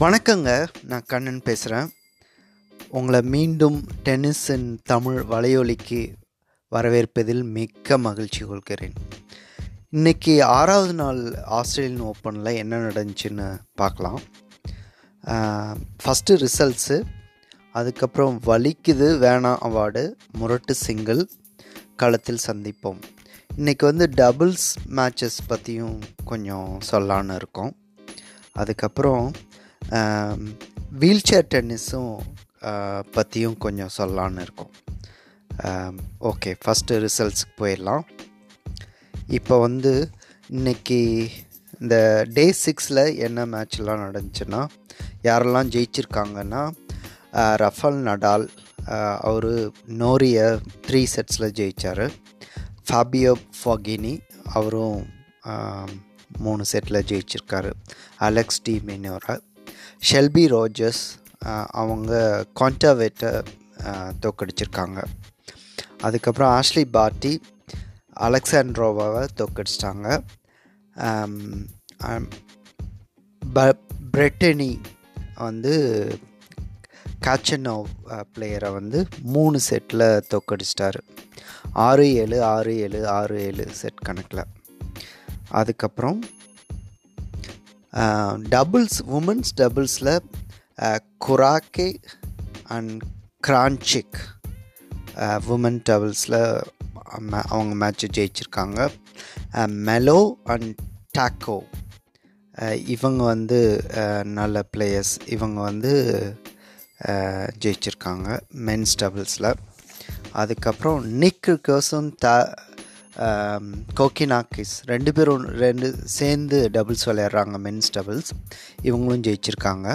வணக்கங்க நான் கண்ணன் பேசுகிறேன் உங்களை மீண்டும் டென்னிஸின் தமிழ் வலையொலிக்கு வரவேற்பதில் மிக்க மகிழ்ச்சி கொள்கிறேன். இன்றைக்கி ஆறாவது நாள் ஆஸ்திரேலியன் ஓப்பனில் என்ன நடந்துச்சுன்னு பார்க்கலாம். ஃபஸ்ட்டு ரிசல்ட்ஸு அதுக்கப்புறம் வலிக்குது வேணாம் அவார்டு முரட்டு சிங்கிள் களத்தில் சந்திப்போம். இன்றைக்கி வந்து டபுள்ஸ் மேட்சஸ் பற்றியும் கொஞ்சம் சொல்லான்னு இருக்கோம். அதுக்கப்புறம் வீல் சேர் டென்னிஸும் பற்றியும் கொஞ்சம் சொல்லலான்னு இருக்கோம். ஓகே ஃபஸ்ட்டு ரிசல்ட்ஸுக்கு போயிடலாம். இப்போ வந்து இன்றைக்கி இந்த டே சிக்ஸில் என்ன மேட்ச்லாம் நடந்துச்சுன்னா யாரெல்லாம் ஜெயிச்சிருக்காங்கன்னா ரஃபல் நடால் அவர் நோரிய த்ரீ செட்ஸில் ஜெயித்தார் ஃபாபியோ ஃபாகினி அவரும் மூணு செட்டில் ஜெயிச்சிருக்காரு. Alex de Minaur Shelby Rogers அவங்க கான்டாவேட்டை தோக்கடிச்சிருக்காங்க அதுக்கப்புறம் ஆஷ்லி பார்ட்டி அலெக்சாண்ட்ரோவாவை தோக்கடிச்சிட்டாங்க ப பிரெட்டனி வந்து காச்சனோ பிளேயரை வந்து மூணு செட்டில் தோக்கடிச்சிட்டாரு ஆறு ஏழு ஆறு ஏழு ஆறு ஏழு செட் கணக்கில். அதுக்கப்புறம் டபுள்ஸ் உமன்ஸ் டபுள்ஸில் குராக்கே அண்ட் கிரான்சிக் உமன் டபுள்ஸில் அவங்க மேட்ச்சை ஜெயிச்சிருக்காங்க. மெலோ அண்ட் டாக்கோ இவங்க வந்து நல்ல பிளேயர்ஸ் இவங்க வந்து ஜெயிச்சிருக்காங்க மென்ஸ் டபுள்ஸில் அதுக்கப்புறம் நிக் கர்சன் த Um, கோகினாக்கிஸ் ரெண்டு பேரும் ரெண்டு சேர்ந்து டபுள்ஸ் விளையாடுறாங்க மென்ஸ் டபுள்ஸ் இவங்களும் ஜெயிச்சிருக்காங்க.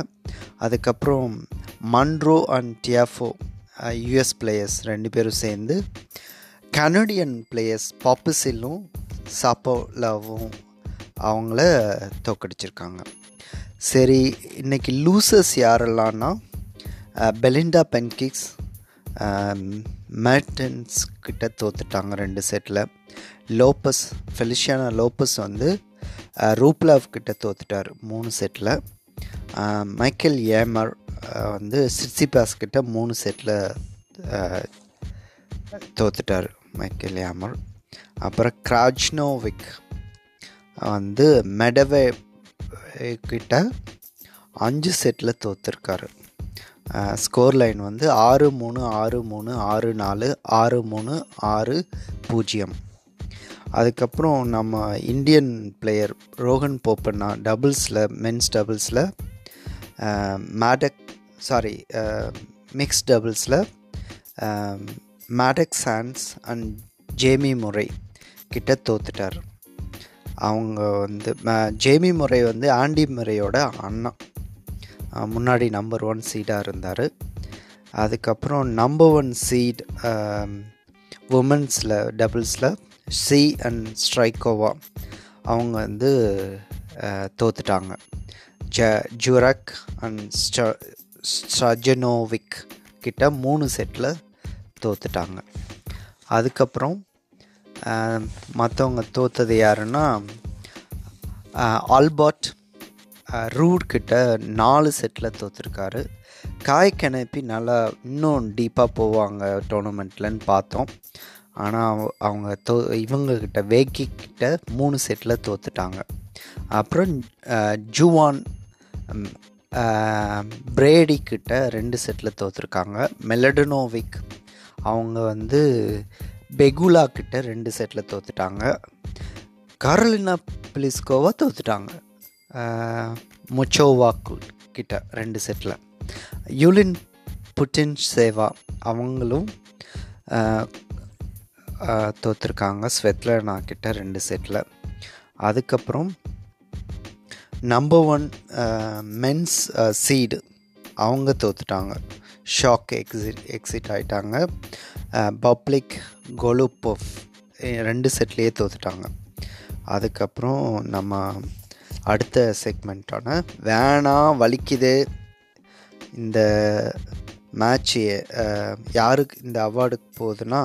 அதுக்கப்புறம் Monroe and Tiafoe US players ரெண்டு பேரும் சேர்ந்து கனடியன் பிளேயர்ஸ் பாப்புசிலும் சாப்போலாவும் அவங்கள தோக்கடிச்சிருக்காங்க சரி இன்றைக்கி லூசர்ஸ் யாரெல்லாம்னா uh, பெலிண்டா பென்கிக்ஸ் மேட்டன்ஸ் கிட்ட தோத்துட்டாங்க ரெண்டு செட்டில் லோப்பஸ் ஃபெலிஷியானா லோப்பஸ் வந்து ரூப்லாவ் கிட்ட தோத்துட்டார் மூணு செட்டில் மைக்கேல் ஏமர் வந்து சிட்சிபாஸ் கிட்ட மூணு செட்டில் தோத்துட்டார் மைக்கேல் ஏமர் அப்புறம் கிராஜ்னோவிக் வந்து மெடவே கிட்ட அஞ்சு செட்டில் தோத்துருக்காரு. ஸ்கோர் லைன் வந்து ஆறு மூணு ஆறு மூணு ஆறு நாலு ஆறு மூணு ஆறு பூஜ்ஜியம். அதுக்கப்புறம் நம்ம இந்தியன் பிளேயர் ரோஹன் போப்பண்ணா டபுள்ஸில் மென்ஸ் டபுள்ஸில் மேடக் சாரி மிக்ஸ் டபுள்ஸில் மேடக் சான்ஸ் அண்ட் ஜேமி முறை கிட்ட தோத்துட்டார். அவங்க வந்து ஜேமி முறை வந்து ஆண்டி முறையோட அண்ணா. முன்னாடி நம்பர் ஒன் சீடாக இருந்தார். அதுக்கப்புறம் நம்பர் ஒன் சீட் உமன்ஸில் டபுள்ஸில் சி அண்ட் ஸ்ட்ரைக்கோவா அவங்க வந்து தோத்துட்டாங்க. ஜ ஜுரக் அண்ட் ஸ்டஜனோவிக் கிட்ட மூணு செட்டில் தோத்துட்டாங்க. அதுக்கப்புறம் மற்றவங்க தோத்தது யாருன்னா ஆல்பர்ட் ரூட் கிட்ட நாலு செட்டில் தோற்றுருக்காரு காய் கிணப்பி நல்லா இன்னும் டீப்பாக போவாங்க டோர்னமெண்ட்லன்னு பார்த்தோம். ஆனால் அவங்க தோ இவங்கக்கிட்ட வேக்கி கிட்ட மூணு செட்டில் தோத்துட்டாங்க. அப்புறம் ஜுவான் பிரேடி கிட்ட ரெண்டு செட்டில் தோற்றுருக்காங்க மெலடனோவிக் அவங்க வந்து பெகுலா கிட்ட ரெண்டு செட்டில் தோத்துட்டாங்க. கரோலினா பிளிஸ்கோவா தோத்துட்டாங்க. முச்சோவாக்கு கிட்ட ரெண்டு செட்டில் யூலின் புட்டின் சேவா அவங்களும் தோற்றுருக்காங்க ஸ்வெத்லனா கிட்ட ரெண்டு செட்டில் அதுக்கப்புறம் நம்பர் ஒன் மென்ஸ் சீடு அவங்க தோத்துட்டாங்க. ஷாக் எக்ஸிட் எக்ஸிட் ஆகிட்டாங்க பப்ளிக் கொலுப்போஃப் ரெண்டு செட்லேயே தோத்துட்டாங்க. அதுக்கப்புறம் நம்ம அடுத்த செக்மெண்ட்டான வேணாம் வலிக்குது. இந்த மேட்ச்சு யாருக்கு இந்த அவார்டுக்கு போகுதுன்னா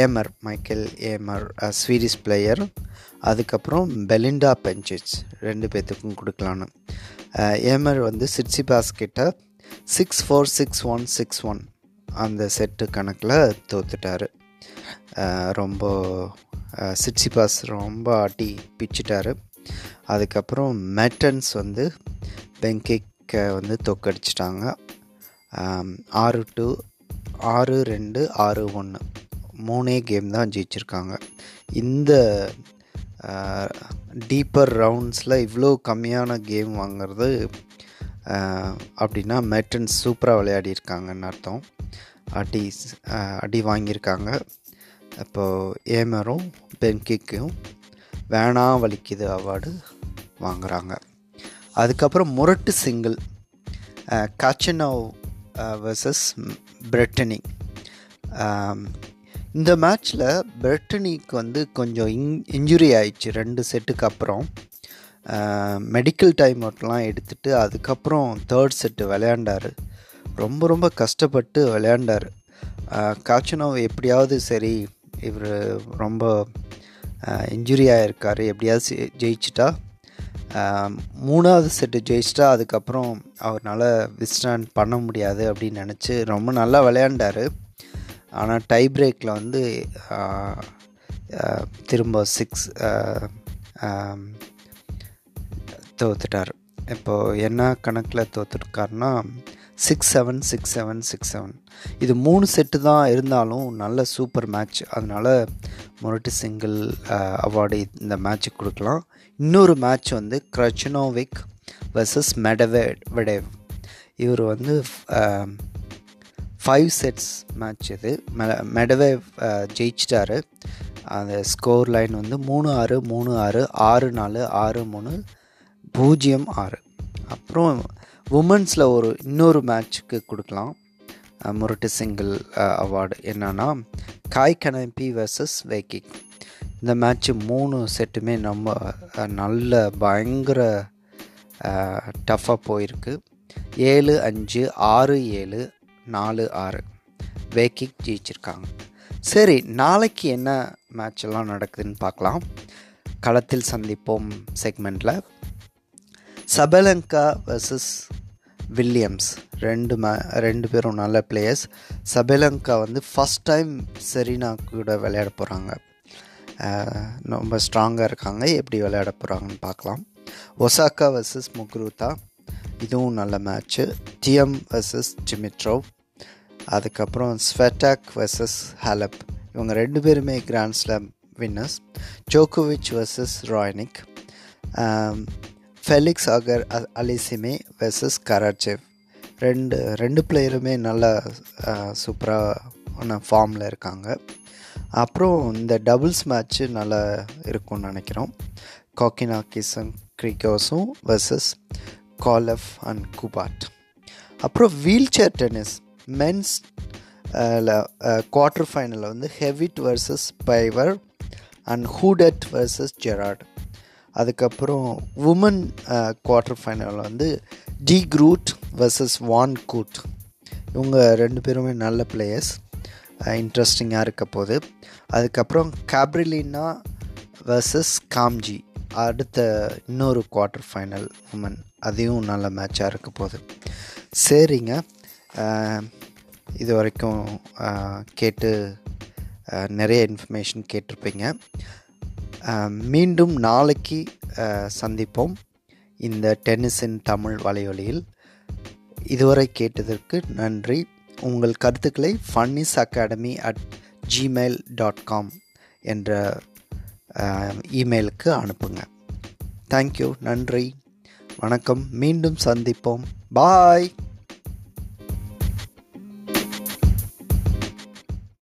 Ymer Mikael Ymer Swedish player அதுக்கப்புறம் பெலிண்டா பெஞ்சிச் ரெண்டு பேர்த்துக்கும் கொடுக்கலான்னு. ஏமர் வந்து Tsitsipas பாஸ்கிட்ட six four six one six one அந்த செட்டு கணக்கில் தோத்துட்டார். ரொம்ப சிட்சிபாஸ் ரொம்ப ஆட்டி பிச்சுட்டார். அதுக்கப்புறம் மெட்டன்ஸ் வந்து பெங்கிக்கை வந்து தோக்கடிச்சிட்டாங்க. ஆறு டூ ஆறு ரெண்டு ஆறு ஒன்று மூணே கேம் தான் ஜெயிச்சிருக்காங்க. இந்த டீப்பர் ரவுண்ட்ஸில் இவ்வளோ கம்மியான கேம் வாங்கிறது அப்படின்னா மெட்டன்ஸ் சூப்பராக விளையாடியிருக்காங்கன்னு அர்த்தம்? அடி அடி வாங்கியிருக்காங்க. இப்போது ஏமரும் பென்கிக்கும் வேணாம் வலிக்குது அவார்டு வாங்குகிறாங்க அதுக்கப்புறம் முரட்டு சிங்கிள் காச்சனோவ் வர்சஸ் பிரிட்டனி இந்த மேட்ச்சில் பிரிட்டனிக்கு வந்து கொஞ்சம் இன் இன்ஜுரி ஆயிடுச்சு ரெண்டு செட்டுக்கு அப்புறம். மெடிக்கல் டைம் அவுட்லாம் எடுத்துகிட்டு அதுக்கப்புறம் தேர்ட் செட்டு விளையாண்டார். ரொம்ப ரொம்ப கஷ்டப்பட்டு விளையாண்டார். காச்சனோவ் எப்படியாவது சரி இவர் ரொம்ப இன்ஜுரி ஆகிருக்காரு எப்படியாவது ஜெயிச்சிட்டா. மூணாவது செட்டு ஜெயிச்சிட்டா அதுக்கப்புறம் அவரால் விஸ்டாண்ட் பண்ண முடியாது அப்படின்னு நினச்சி ரொம்ப நல்லா விளையாண்டார். ஆனால் டை பிரேக்கில் வந்து திரும்ப சிக்ஸ் தோத்துட்டார். இப்போது என்ன கணக்கில் தோத்துருக்காருன்னா six seven six seven six seven இது மூணு செட்டு தான் இருந்தாலும் நல்ல சூப்பர் மேட்ச் அதனால் முரட்டு சிங்கிள் அவார்டு இந்த மேட்ச்சுக்கு கொடுக்கலாம். இன்னொரு மேட்ச் வந்து க்ரச்சனோவிக் வர்சஸ் மெடவே வெடேவ் இவர் வந்து ஃபைவ் செட்ஸ் மேட்ச் இது. மெ மெடவே uh, ஜெயிச்சிட்டாரு. அந்த ஸ்கோர் லைன் வந்து மூணு ஆறு மூணு ஆறு ஆறு நாலு ஆறு மூணு பூஜ்ஜியம் ஆறு. அப்புறம் உமன்ஸில் ஒரு இன்னொரு மேட்ச்சுக்கு கொடுக்கலாம். முரட்டு சிங்கிள் அவார்டு. என்னன்னா காய் கனப்பி வர்சஸ் வேக்கிங் இந்த மேட்ச்சு மூணு செட்டுமே நம்ம நல்ல பயங்கர டஃப்பாக போயிருக்கு. ஏழு அஞ்சு ஆறு ஏழு நாலு ஆறு. வேக்கிங் ஜெயிச்சிருக்காங்க. சரி நாளைக்கு என்ன மேட்ச் எல்லாம் நடக்குதுன்னு பார்க்கலாம். களத்தில் சந்திப்போம் செக்மெண்ட்டில் சபலங்கா வர்சஸ் வில்லியம்ஸ். ரெண்டு மே ரெண்டு பேரும் நல்ல பிளேயர்ஸ் சபலங்கா வந்து ஃபஸ்ட் டைம் செரீனா கூட விளையாட போகிறாங்க ரொம்ப ஸ்ட்ராங்காக இருக்காங்க. எப்படி விளையாட போகிறாங்கன்னு பார்க்கலாம். ஒசாக்கா வர்சஸ் முக்ரூதா இதுவும் நல்ல மேட்ச்சு டிஎம் வர்சஸ் ஜிமிட்ரோவ் அதுக்கப்புறம் ஸ்வெட்டாக் வர்சஸ் ஹலப் இவங்க ரெண்டு பேருமே கிராண்ட் ஸ்லாம் வின்னர்ஸ் ஜோகோவிச் versus Raonic Felix Auger Aliassime versus Karatsev ரெண்டு ரெண்டு பிளேயருமே நல்லா சூப்பரான ஃபார்மில் இருக்காங்க. அப்புறம் இந்த டபுள்ஸ் மேட்ச்சு நல்லா இருக்கும்னு நினைக்கிறோம். காக்கினாக்கிஸும் கிரிக்கோஸும் வெர்சஸ் காலஃப் அண்ட் குபாட் அப்புறம் wheel chair tennis men's quarter ஃபைனலில் வந்து Hewitt versus Peifer and Houdet versus Gerard அதுக்கப்புறம் உமன் குவார்ட்டர் ஃபைனலில் வந்து டி குரூட் வர்சஸ் வான் கூட் இவங்க ரெண்டு பேருமே நல்ல பிளேயர்ஸ் இன்ட்ரெஸ்டிங்காக இருக்க போது. அதுக்கப்புறம் கேப்ரிலினா வர்சஸ் காம்ஜி அடுத்த இன்னொரு குவார்ட்டர் ஃபைனல் உமன் அதையும் நல்ல மேட்சாக இருக்க போகுது சரிங்க. இது வரைக்கும் கேட்டு நிறைய இன்ஃபர்மேஷன் கேட்டிருப்பீங்க. மீண்டும் நாளைக்கு சந்திப்போம் இந்த டென்னிஸின் தமிழ் வலையொலியில். இதுவரை கேட்டதற்கு நன்றி. உங்கள் கருத்துக்களை funnies academy at gmail dot com என்ற இமெயிலுக்கு அனுப்புங்க. தேங்க்யூ நன்றி. வணக்கம். மீண்டும் சந்திப்போம். பாய்